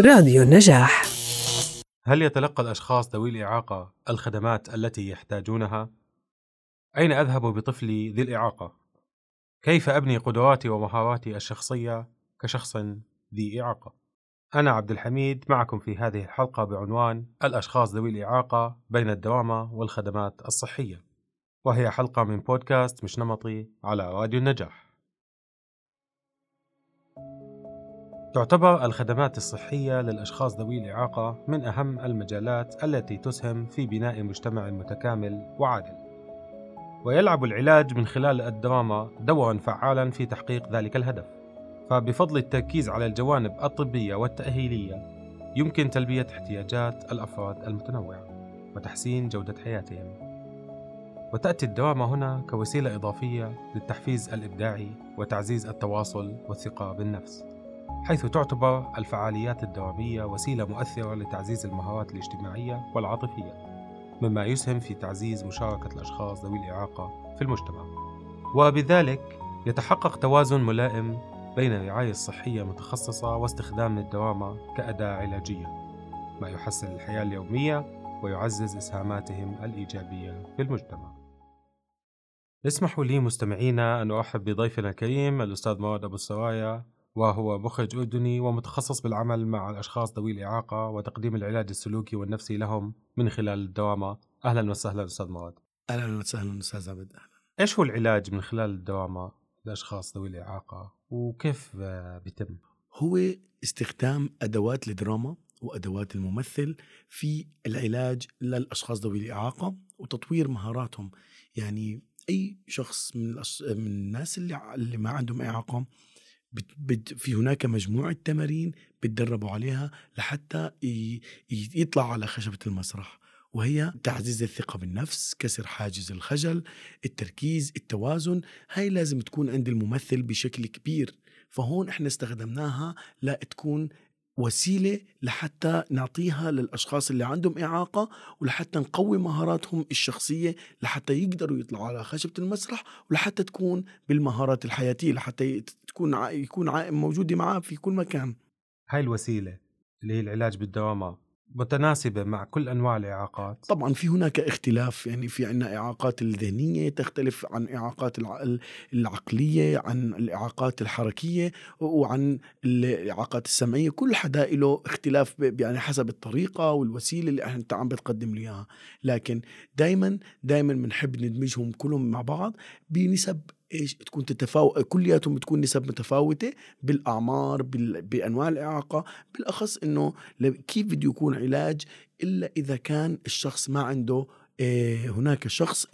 راديو النجاح هل يتلقى الأشخاص ذوي الإعاقة الخدمات التي يحتاجونها؟ أين أذهب بطفلي ذي الإعاقة؟ كيف أبني قدراتي ومهاراتي الشخصية كشخص ذي إعاقة؟ أنا عبد الحميد معكم في هذه الحلقة بعنوان الأشخاص ذوي الإعاقة بين الدوامة والخدمات الصحية وهي حلقة من بودكاست مش نمطي على راديو النجاح تعتبر الخدمات الصحية للأشخاص ذوي الإعاقة من أهم المجالات التي تسهم في بناء مجتمع متكامل وعادل. ويلعب العلاج من خلال الدراما دورا فعالا في تحقيق ذلك الهدف. فبفضل التركيز على الجوانب الطبية والتأهيلية يمكن تلبية احتياجات الأفراد المتنوعة وتحسين جودة حياتهم. وتأتي الدراما هنا كوسيلة إضافية للتحفيز الإبداعي وتعزيز التواصل والثقة بالنفس. حيث تعتبر الفعاليات الدوامية وسيلة مؤثرة لتعزيز المهارات الاجتماعية والعاطفية، مما يسهم في تعزيز مشاركة الأشخاص ذوي الإعاقة في المجتمع. وبذلك يتحقق توازن ملائم بين الرعاية الصحية المتخصصة واستخدام الدراما كأداة علاجية، ما يحسن الحياة اليومية ويعزز إسهاماتهم الإيجابية في المجتمع. اسمحوا لي مستمعينا أن أرحب بضيفنا الكريم الأستاذ مواد أبو السرايا وهو مخرج أردني ومتخصص بالعمل مع الأشخاص ذوي الإعاقة وتقديم العلاج السلوكي والنفسي لهم من خلال الدوامة أهلا وسهلا أستاذ مواد. أهلا وسهلا أستاذ عبد. إيش هو العلاج من خلال الدوامة لأشخاص ذوي الإعاقة؟ وكيف بيتم؟ هو استخدام أدوات الدراما وأدوات الممثل في العلاج للأشخاص ذوي الإعاقة وتطوير مهاراتهم. يعني أي شخص من, من الناس اللي, اللي ما عندهم إعاقة بت بت في هناك مجموعة تمارين بتدربوا عليها لحتى يطلع على خشبة المسرح وهي تعزيز الثقة بالنفس كسر حاجز الخجل التركيز التوازن. هاي لازم تكون عند الممثل بشكل كبير. فهون إحنا استخدمناها لا تكون وسيلة لحتى نعطيها للأشخاص اللي عندهم إعاقة ولحتى نقوي مهاراتهم الشخصية لحتى يقدروا يطلعوا على خشبة المسرح ولحتى تكون بالمهارات الحياتية لحتى تكون يكون موجودة معاه في كل مكان. هاي الوسيلة اللي هي العلاج بالدوامات متناسبة مع كل أنواع الإعاقات. طبعا في هناك اختلاف يعني في عنا إعاقات الذهنية تختلف عن إعاقات العقلية عن الإعاقات الحركية وعن الإعاقات السمعية. كل حدا له اختلاف يعني حسب الطريقة والوسيلة اللي إحنا عم بتقدم له إياها. لكن دايما دايما بنحب ندمجهم كلهم مع بعض بنسب إيش تكون تتفاوت كلياتهم بتكون نسب متفاوتة بالأعمار بال... بأنواع الإعاقة. بالأخص إنه كيف بده يكون علاج إلا إذا كان الشخص ما عنده إيه هناك شخص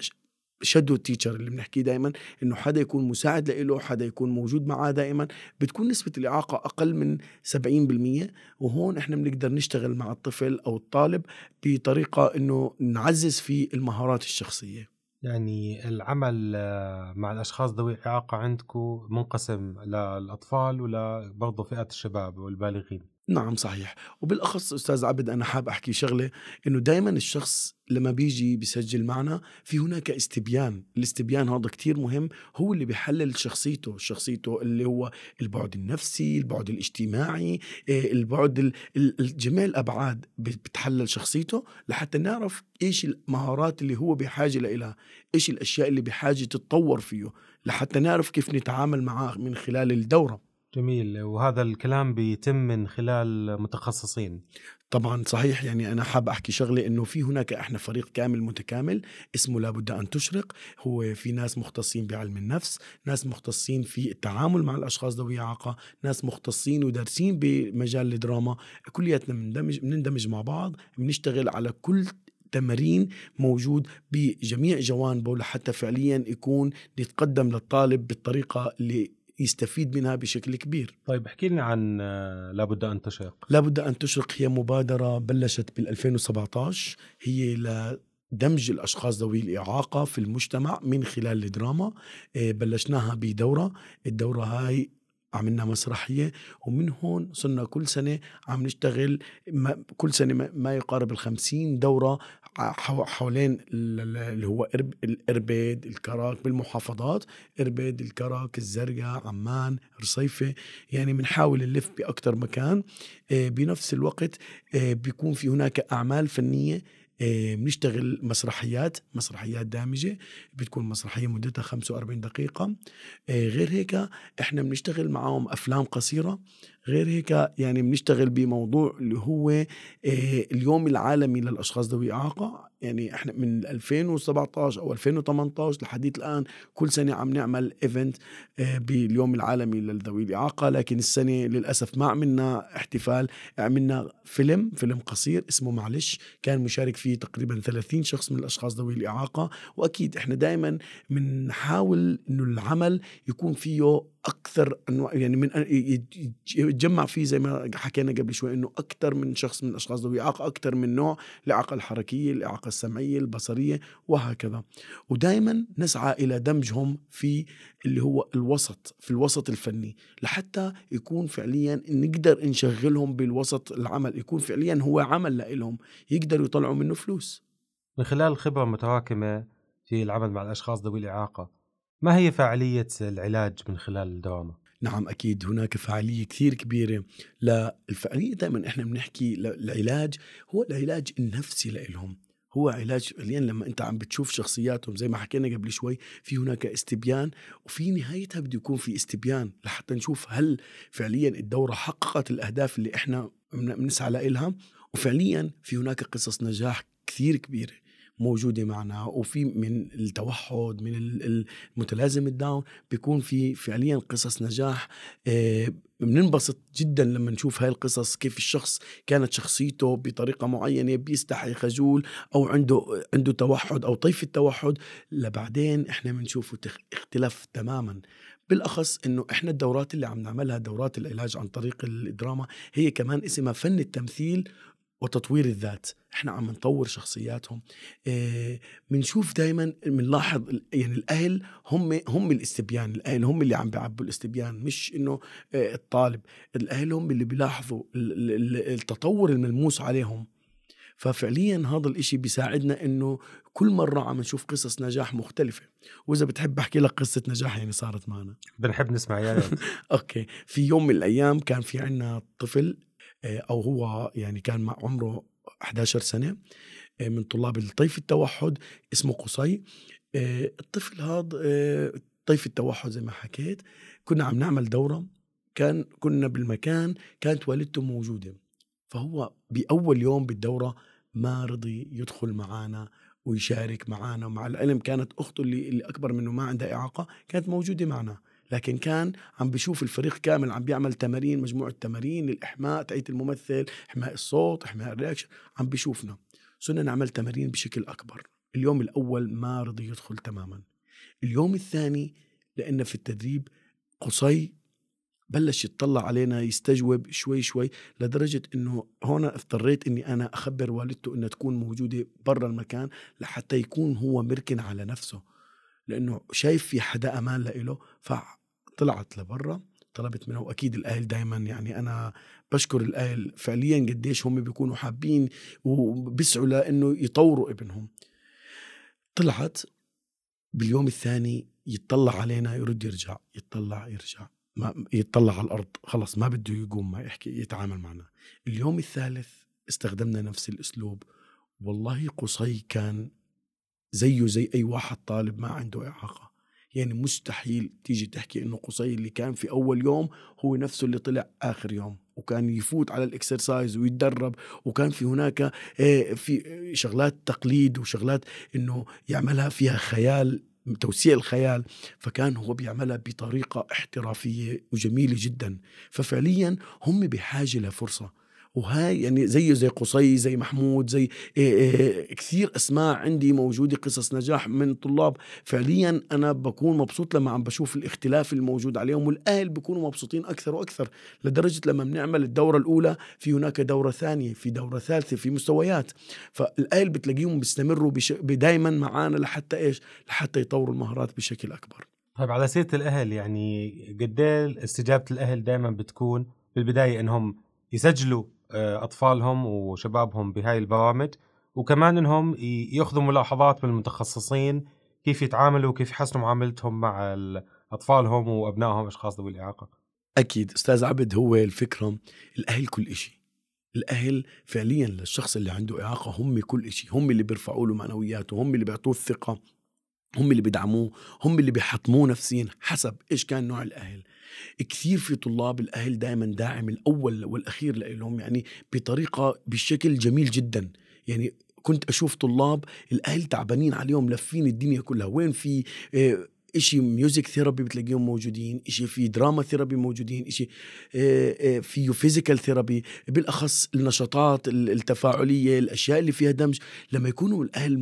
شادو تيتشر اللي بنحكيه دائما إنه حدا يكون مساعد له حدا يكون موجود معاه دائما بتكون نسبة الإعاقة أقل من 70% وهون إحنا بنقدر نشتغل مع الطفل أو الطالب بطريقة إنه نعزز في المهارات الشخصية. يعني العمل آه، مع الأشخاص ذوي الإعاقة عندكم منقسم للأطفال ولا برضه فئة الشباب والبالغين؟ نعم صحيح. وبالأخص أستاذ عبد أنا حاب أحكي شغلة إنه دائما الشخص لما بيجي بيسجل معنا في هناك استبيان. الاستبيان هذا كتير مهم هو اللي بيحلل شخصيته شخصيته اللي هو البعد النفسي البعد الاجتماعي آه، البعد جميع الأبعاد بتحلل شخصيته لحتى نعرف إيش المهارات اللي هو بحاجة لها إيش الأشياء اللي بحاجة تتطور فيه لحتى نعرف كيف نتعامل معاه من خلال الدورة. جميل وهذا الكلام بيتم من خلال متخصصين. طبعا صحيح يعني أنا حاب أحكي شغلة إنه في هناك إحنا فريق كامل متكامل اسمه لابد أن تشرق. هو في ناس مختصين بعلم النفس ناس مختصين في التعامل مع الأشخاص ذوي إعاقة ناس مختصين ودارسين بمجال الدراما. كلياتنا بندمج بنندمج مع بعض بنشتغل على كل تمرين موجود بجميع جوانبه لحتى فعليا يكون نتقدم للطالب بالطريقة اللي يستفيد منها بشكل كبير. طيب احكي لنا عن آه، لابد أن تشرق. لابد أن تشرق. هي مبادرة بلشت بال 2017 هي دمج الأشخاص ذوي الإعاقة في المجتمع من خلال الدراما. آه، بلشناها بدورة. الدورة هاي عملنا مسرحية ومن هون صرنا كل سنة عم نشتغل ما كل سنة ما- يقارب الخمسين دورة حو- حوالين ال- ال- اللي هو الإربد الكراك بالمحافظات إربد الكراك الزرقاء عمان رصيفة يعني بنحاول نلف بأكتر مكان. آه، بنفس الوقت آه، بيكون في هناك أعمال فنية بنشتغل مسرحيات مسرحيات دامجة بتكون مسرحية مدتها 45 دقيقة. آه، غير هيك إحنا بنشتغل معاهم أفلام قصيرة. غير هيك يعني بنشتغل بموضوع اللي هو آه، اليوم العالمي للأشخاص ذوي إعاقة. يعني إحنا من 2017 أو 2018 لحديث الآن كل سنة عم نعمل ايفنت باليوم العالمي للذوي الإعاقة. لكن السنة للأسف ما عملنا احتفال عملنا فيلم فيلم قصير اسمه معلش. كان مشارك فيه تقريبا 30 شخص من الأشخاص ذوي الإعاقة. وأكيد إحنا دائما بنحاول إنه العمل يكون فيه أكثر أنواع يعني من يتجمع فيه زي ما حكينا قبل شوي إنه أكثر من شخص من الأشخاص ذوي إعاقة أكثر من نوع الاعاقه الحركية الإعاقة السمعية البصرية وهكذا. ودائما نسعى إلى دمجهم في اللي هو الوسط في الوسط الفني لحتى يكون فعليا نقدر نشغلهم بالوسط العمل يكون فعليا هو عمل لهم يقدروا يطلعوا منه فلوس. من خلال خبرة متراكمة في العمل مع الأشخاص ذوي الإعاقة ما هي فاعلية العلاج من خلال الدراما؟ نعم أكيد هناك فعالية كثير كبيرة. للفعاليه دائما إحنا بنحكي العلاج هو العلاج النفسي لهم هو علاج فعليا لما أنت عم بتشوف شخصياتهم زي ما حكينا قبل شوي في هناك استبيان وفي نهايتها بده يكون في استبيان لحتى نشوف هل فعليا الدورة حققت الأهداف اللي إحنا بن- بنسعى لها وفعليا في هناك قصص نجاح كثير كبيرة. موجودة معنا وفي من التوحد من ال- المتلازم الداون بيكون في فعليا قصص نجاح. آه، بننبسط جدا لما نشوف هاي القصص كيف الشخص كانت شخصيته بطريقة معينة بيستحي خجول أو عنده عنده توحد أو طيف التوحد. لبعدين إحنا بنشوفه اختلاف تماما. بالأخص إنه إحنا الدورات اللي عم نعملها دورات العلاج عن طريق الدراما هي كمان اسمها فن التمثيل وتطوير الذات. إحنا عم نطور شخصياتهم. بنشوف دائما بنلاحظ يعني الأهل هم هم الاستبيان. الأهل هم اللي عم بيعبوا الاستبيان مش إنه إيه الطالب. الأهل هم اللي بيلاحظوا ال- ال- التطور الملموس عليهم. ففعليا هذا الإشي بيساعدنا إنه كل مرة عم نشوف قصص نجاح مختلفة. وإذا بتحب أحكي لك قصة نجاح يعني صارت معنا. بنحب نسمع يا أوكي. في يوم من الأيام كان في عنا طفل أو هو يعني كان مع عمره 11 سنة آه، من طلاب الطيف التوحد اسمه قصي. آه، الطفل هذا آه، طيف التوحد زي ما حكيت. كنا عم نعمل دورة كان كنا بالمكان كانت والدته موجودة. فهو بأول يوم بالدورة ما رضي يدخل معنا ويشارك معنا ومع العلم كانت أخته اللي, اللي أكبر منه ما عندها إعاقة كانت موجودة معنا. لكن كان عم بشوف الفريق كامل عم بيعمل تمارين مجموعة تمارين للإحماء تأية الممثل إحماء الصوت إحماء الرياكشن عم بيشوفنا. صرنا نعمل تمارين بشكل أكبر. اليوم الأول ما رضي يدخل تماما. اليوم الثاني لأن في التدريب قصي بلش يتطلع علينا يستجوب شوي شوي لدرجة إنه هون اضطريت إني أنا أخبر والدته إنها تكون موجودة برا المكان لحتى يكون هو مركن على نفسه. لأنه شايف في حدا أمان لإله فطلعت لبرا طلبت منه وأكيد الأهل دائما يعني أنا بشكر الأهل فعليا قديش هم بيكونوا حابين وبيسعوا لإنه يطوروا ابنهم. طلعت باليوم الثاني يتطلع علينا يرد يرجع يتطلع يرجع ما يتطلع على الأرض خلص ما بده يقوم ما يحكي يتعامل معنا. اليوم الثالث استخدمنا نفس الأسلوب. والله قصي كان زيه زي أي واحد طالب ما عنده إعاقة. يعني مستحيل تيجي تحكي إنه قصي اللي كان في أول يوم هو نفسه اللي طلع آخر يوم وكان يفوت على الاكسرسايز ويتدرب وكان في هناك آه، في شغلات تقليد وشغلات إنه يعملها فيها خيال توسيع الخيال فكان هو بيعملها بطريقة احترافية وجميلة جدا. ففعليا هم بحاجة لفرصة. وهاي يعني زيه زي قصي زي محمود زي إيه إيه كثير أسماء عندي موجودة قصص نجاح من طلاب. فعليا أنا بكون مبسوط لما عم بشوف الاختلاف الموجود عليهم والأهل بيكونوا مبسوطين أكثر وأكثر لدرجة لما بنعمل الدورة الأولى في هناك دورة ثانية في دورة ثالثة في مستويات. فالأهل بتلاقيهم بيستمروا. دائما معانا لحتى إيش؟ لحتى يطوروا المهارات بشكل أكبر. طيب على سيرة الأهل يعني قد إيه استجابة الأهل دائما بتكون بالبداية إنهم يسجلوا آه، أطفالهم وشبابهم بهاي البرامج وكمان إنهم يأخذوا ملاحظات من المتخصصين كيف يتعاملوا وكيف يحسنوا معاملتهم مع أطفالهم وأبنائهم أشخاص ذوي الإعاقة. أكيد. أستاذ عبد هو الفكرة الأهل كل إشي. الأهل فعليا للشخص اللي عنده إعاقة هم كل إشي. هم اللي بيرفعوا له معنوياته هم اللي بيعطوه الثقة. هم اللي بيدعموه هم اللي بيحطموه نفسيا حسب إيش كان نوع الأهل. كثير في طلاب الأهل دائما داعم الأول والأخير لهم يعني بطريقة بشكل جميل جدا. يعني كنت أشوف طلاب الأهل تعبانين عليهم لفين الدنيا كلها وين في إشي music therapy بتلاقيهم موجودين إشي في drama therapy موجودين إشي آه، آه، فيه physical therapy بالأخص النشاطات التفاعلية الأشياء اللي فيها دمج. لما يكونوا الأهل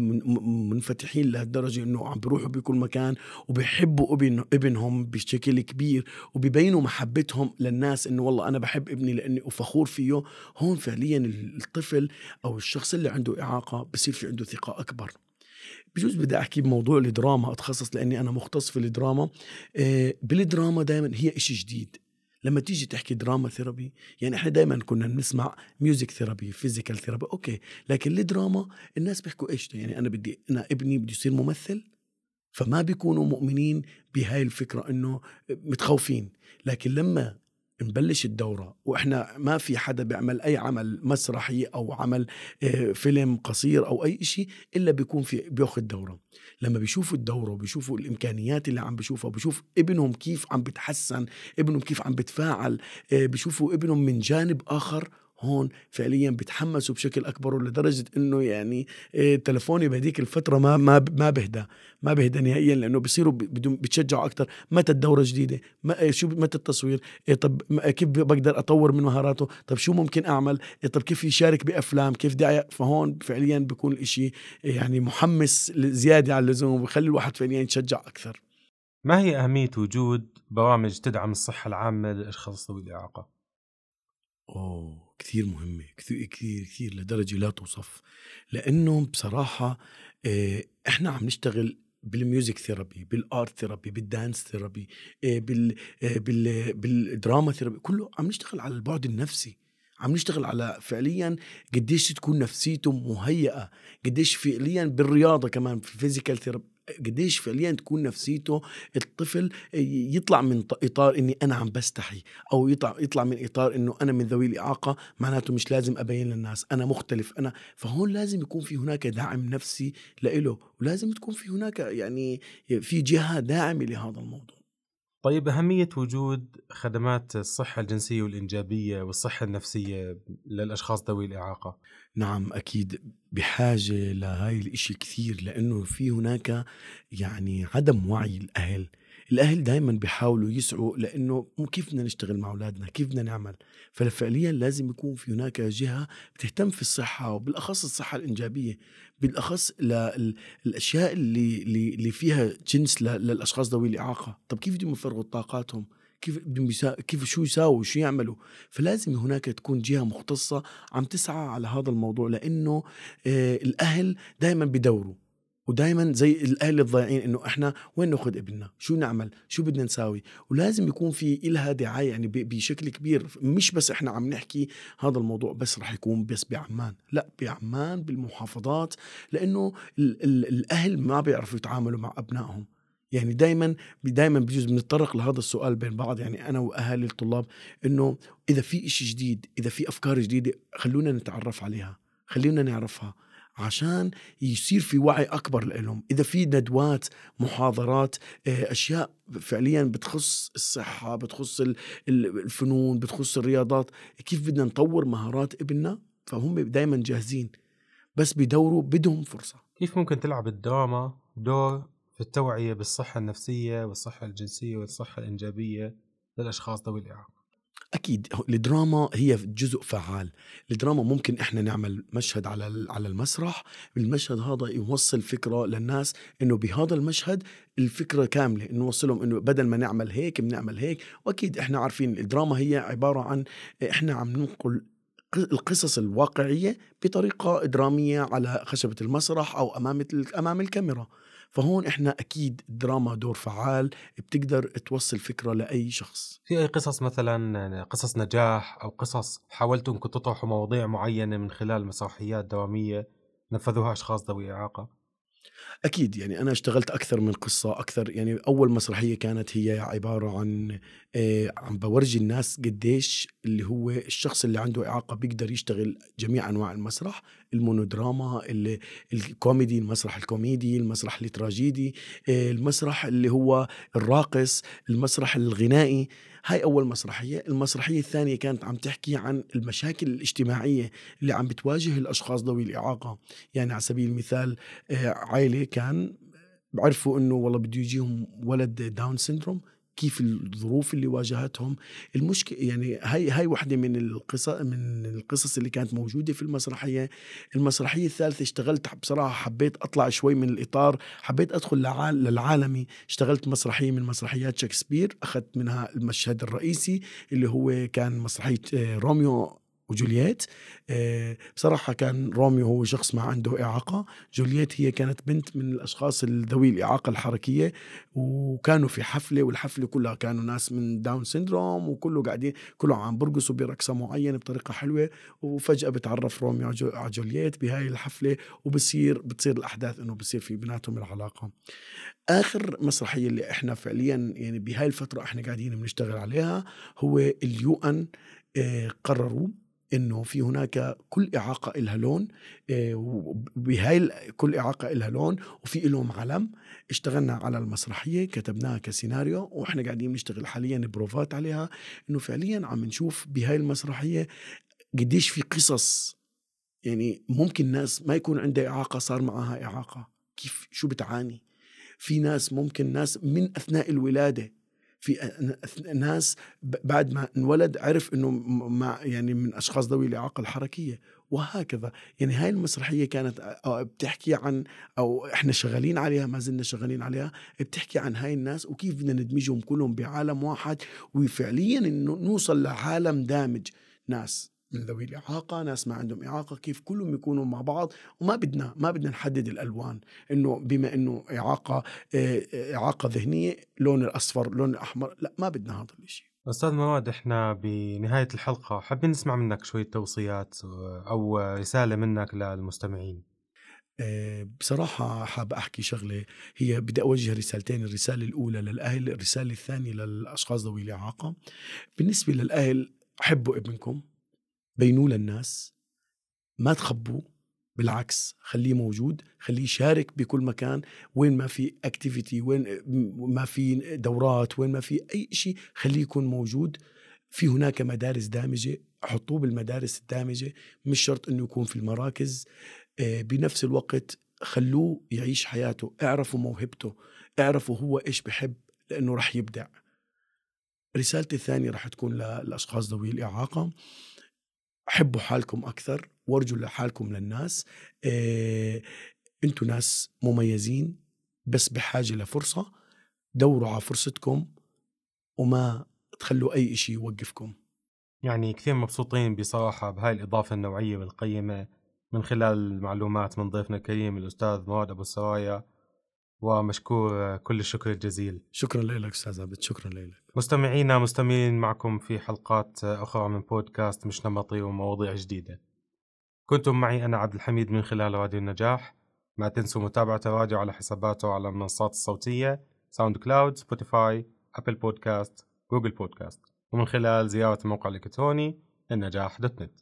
منفتحين لهالدرجة إنه عم بيروحوا بكل مكان وبيحبوا ابن ابنهم بشكل كبير وبيبينوا محبتهم للناس إنه والله أنا بحب ابني لأني فخور فيه هون فعليا الطفل أو الشخص اللي عنده إعاقة بصير في عنده ثقة أكبر. بجوز بدي أحكي بموضوع الدراما أتخصص لأني أنا مختص في الدراما. آه، بالدراما دائما هي إشي جديد. لما تيجي تحكي drama therapy يعني إحنا دائما كنا بنسمع music therapy physical therapy okay. لكن الدراما الناس بيحكوا إيش يعني أنا بدي أنا ابني بده يصير ممثل فما بيكونوا مؤمنين بهاي الفكرة إنه متخوفين. لكن لما نبلش الدورة وإحنا ما في حدا بيعمل أي عمل مسرحي أو عمل آه، فيلم قصير أو أي شيء إلا بيكون في بياخذ دورة لما بيشوفوا الدورة وبيشوفوا الإمكانيات اللي عم بيشوفها وبيشوف ابنهم كيف عم بتحسن ابنهم كيف عم بتفاعل آه، بيشوفوا ابنهم من جانب آخر هون فعليا بيتحمسوا بشكل أكبر لدرجه إنه يعني إيه تلفوني بهديك الفترة ما ما ما بهدى ما بهدى نهائيا لأنه بصيروا بتشجعوا أكثر متى الدورة جديدة؟ ما إيه شو متى التصوير؟ إيه طب كيف بقدر أطور من مهاراته؟ طب شو ممكن أعمل؟ إيه طب كيف يشارك بأفلام؟ كيف دعايه فهون فعليا بيكون الإشي يعني محمس زيادة على اللزوم وبخلي الواحد فعليا يتشجع أكثر. ما هي أهمية وجود برامج تدعم الصحة العامة للأشخاص ذوي الإعاقة؟ أوه. كثير مهمة كثير كثير كثير لدرجة لا توصف. لأنه بصراحة آه، إحنا عم نشتغل بال music therapy بال art therapy بال dance therapy آه، بال آه، بال بال drama therapy كله عم نشتغل على البعد النفسي. عم نشتغل على فعليا قديش تكون نفسيته مهيئة قديش فعليا بالرياضة كمان في ال physical therapy قديش فعليا تكون نفسيته الطفل يطلع من إطار إني أنا عم بستحي أو يطلع يطلع من إطار إنه أنا من ذوي الإعاقة معناته مش لازم أبين للناس أنا مختلف أنا فهون لازم يكون في هناك دعم نفسي لإله ولازم تكون في هناك يعني في جهة داعمة لهذا الموضوع. طيب أهمية وجود خدمات الصحة الجنسية والإنجابية والصحة النفسية للأشخاص ذوي الإعاقة. نعم أكيد بحاجة لهاي الإشي كثير لأنه في هناك يعني عدم وعي الأهل. الأهل دائما بيحاولوا يسعوا لأنه كيف بدنا نشتغل مع أولادنا كيف بدنا نعمل؟ ففعليا لازم يكون في هناك جهة بتهتم في الصحة وبالأخص الصحة الإنجابية بالأخص للاشياء اللي اللي فيها جنس للأشخاص ذوي الإعاقة. طب كيف بدهم يفرغوا طاقاتهم؟ كيف بدهم كيف شو يساووا؟ شو يعملوا؟ فلازم هناك تكون جهة مختصة عم تسعى على هذا الموضوع لأنه آه الأهل دائما بدوروا ودائما زي الأهل الضايعين إنه إحنا وين ناخذ ابننا؟ شو نعمل؟ شو بدنا نساوي؟ ولازم يكون في إلها دعاية يعني بشكل كبير. مش بس إحنا عم نحكي هذا الموضوع بس رح يكون بس بعمان لا بعمان بالمحافظات. لأنه ال ال الأهل ما بيعرفوا يتعاملوا مع أبنائهم. يعني دائما دائما بجوز بنتطرق لهذا السؤال بين بعض. يعني أنا وأهالي الطلاب إنه إذا في إشي جديد إذا في أفكار جديدة خلونا نتعرف عليها خلونا نعرفها. عشان يصير في وعي أكبر لهم إذا في ندوات محاضرات آه، أشياء فعليا بتخص الصحة بتخص الفنون بتخص الرياضات كيف بدنا نطور مهارات ابننا؟ فهم دائما جاهزين بس بدوروا بدهم فرصة. كيف ممكن تلعب الدراما دور في التوعية بالصحة النفسية والصحة الجنسية والصحة الإنجابية للأشخاص ذوي الاعاقه أكيد الدراما هي جزء فعال. الدراما ممكن إحنا نعمل مشهد على على المسرح المشهد هذا يوصل فكرة للناس إنه بهذا المشهد الفكرة كاملة نوصلهم إنه بدل ما نعمل هيك بنعمل هيك. وأكيد إحنا عارفين الدراما هي عبارة عن إحنا عم ننقل القصص الواقعية بطريقة درامية على خشبة المسرح أو امام أمام الكاميرا. فهون إحنا أكيد الدراما دور فعال بتقدر توصل فكرة لأي شخص في أي قصص مثلا قصص نجاح أو قصص حاولتوا أنكم تطرحوا مواضيع معينة من خلال مسرحيات دوامية نفذوها أشخاص ذوي إعاقة؟ أكيد يعني أنا اشتغلت أكثر من قصة أكثر يعني أول مسرحية كانت هي عبارة عن آه عم بورجي الناس قديش اللي هو الشخص اللي عنده إعاقة بيقدر يشتغل جميع أنواع المسرح المونودراما الكوميدي المسرح الكوميدي المسرح التراجيدي آه المسرح اللي هو الراقص المسرح الغنائي. هاي أول مسرحية. المسرحية الثانية كانت عم تحكي عن المشاكل الاجتماعية اللي عم بتواجه الأشخاص ذوي الإعاقة. يعني على سبيل المثال آه، عائلة كان عرفوا إنه والله بده يجيهم ولد Down syndrome كيف الظروف اللي واجهتهم. المشكلة يعني هاي هاي وحدة من القصص من القصص اللي كانت موجودة في المسرحية. المسرحية الثالثة اشتغلت بصراحة حبيت أطلع شوي من الإطار حبيت أدخل للعالمي. اشتغلت مسرحية من مسرحيات شكسبير أخذت منها المشهد الرئيسي اللي هو كان مسرحية آه، روميو وجولييت. آه، بصراحة كان روميو هو شخص ما عنده إعاقة. جولييت هي كانت بنت من الأشخاص ذوي الإعاقة الحركية وكانوا في حفلة والحفلة كلها كانوا ناس من Down syndrome وكله قاعدين كلهم عم برقصوا برقصة معينة بطريقة حلوة وفجأة بتعرف روميو على جولييت بهاي الحفلة وبصير بتصير الأحداث إنه بصير في بيناتهم العلاقة. آخر مسرحية اللي إحنا فعليا يعني بهاي الفترة إحنا قاعدين بنشتغل عليها هو اليو أن آه، قرروا إنه في هناك كل إعاقة لها لون آه، وبهاي كل إعاقة لها لون وفي لهم علم. اشتغلنا على المسرحية كتبناها كسيناريو وإحنا قاعدين نشتغل حاليا بروفات عليها إنه فعليا عم نشوف بهاي المسرحية قديش في قصص. يعني ممكن ناس ما يكون عندها إعاقة صار معها إعاقة. كيف؟ شو بتعاني؟ في ناس ممكن ناس من أثناء الولادة في ناس بعد ما انولد عرف إنه ما يعني من أشخاص ذوي الإعاقة الحركية. وهكذا. يعني هاي المسرحية كانت بتحكي عن أو إحنا شغالين عليها ما زلنا شغالين عليها بتحكي عن هاي الناس وكيف بدنا ندمجهم كلهم بعالم واحد وفعليا إنه نوصل لعالم دامج. ناس. من ذوي الإعاقة. ناس ما عندهم إعاقة كيف كلهم يكونوا مع بعض وما بدنا ما بدنا نحدد الألوان. إنه بما إنه إعاقة آه، إعاقة ذهنية لون الأصفر لون الأحمر لا ما بدنا هذا الشيء أستاذ مواد إحنا بنهاية الحلقة حابين نسمع منك شوية توصيات أو رسالة منك للمستمعين. آه، بصراحة حاب أحكي شغلة هي بدي أوجه رسالتين الرسالة الأولى للأهل الرسالة الثانية للأشخاص ذوي الإعاقة. بالنسبة للأهل حبوا ابنكم. بينوه للناس ما تخبوه بالعكس خليه موجود خليه يشارك بكل مكان وين ما في اكتيفيتي وين ما في دورات وين ما في أي شيء خليه يكون موجود. في هناك مدارس دامجة حطوه بالمدارس الدامجة مش شرط إنه يكون في المراكز. آه، بنفس الوقت خلوه يعيش حياته اعرفوا موهبته اعرفوا هو إيش بحب لأنه رح يبدع. رسالتي الثانية رح تكون للاشخاص ذوي الإعاقة. حبوا حالكم أكثر وارجوا لحالكم للناس إيه أنتوا ناس مميزين بس بحاجة لفرصة. دوروا على فرصتكم وما تخلوا أي شيء يوقفكم. يعني كثير مبسوطين بصراحة بهاي الإضافة النوعية والقيمة من خلال المعلومات من ضيفنا الكريم الأستاذ مواد أبو السرايا ومشكور كل الشكر الجزيل. شكرا لك أستاذ عبد شكرا لك. مستمعينا مستمرين معكم في حلقات أخرى من بودكاست مش نمطي ومواضيع جديدة. كنتم معي أنا عبد الحميد من خلال راديو النجاح. ما تنسوا متابعة الراديو على حساباته على المنصات الصوتية SoundCloud Spotify Apple Podcast Google Podcast. ومن خلال زيارة الموقع الإلكتروني النجاح dot net.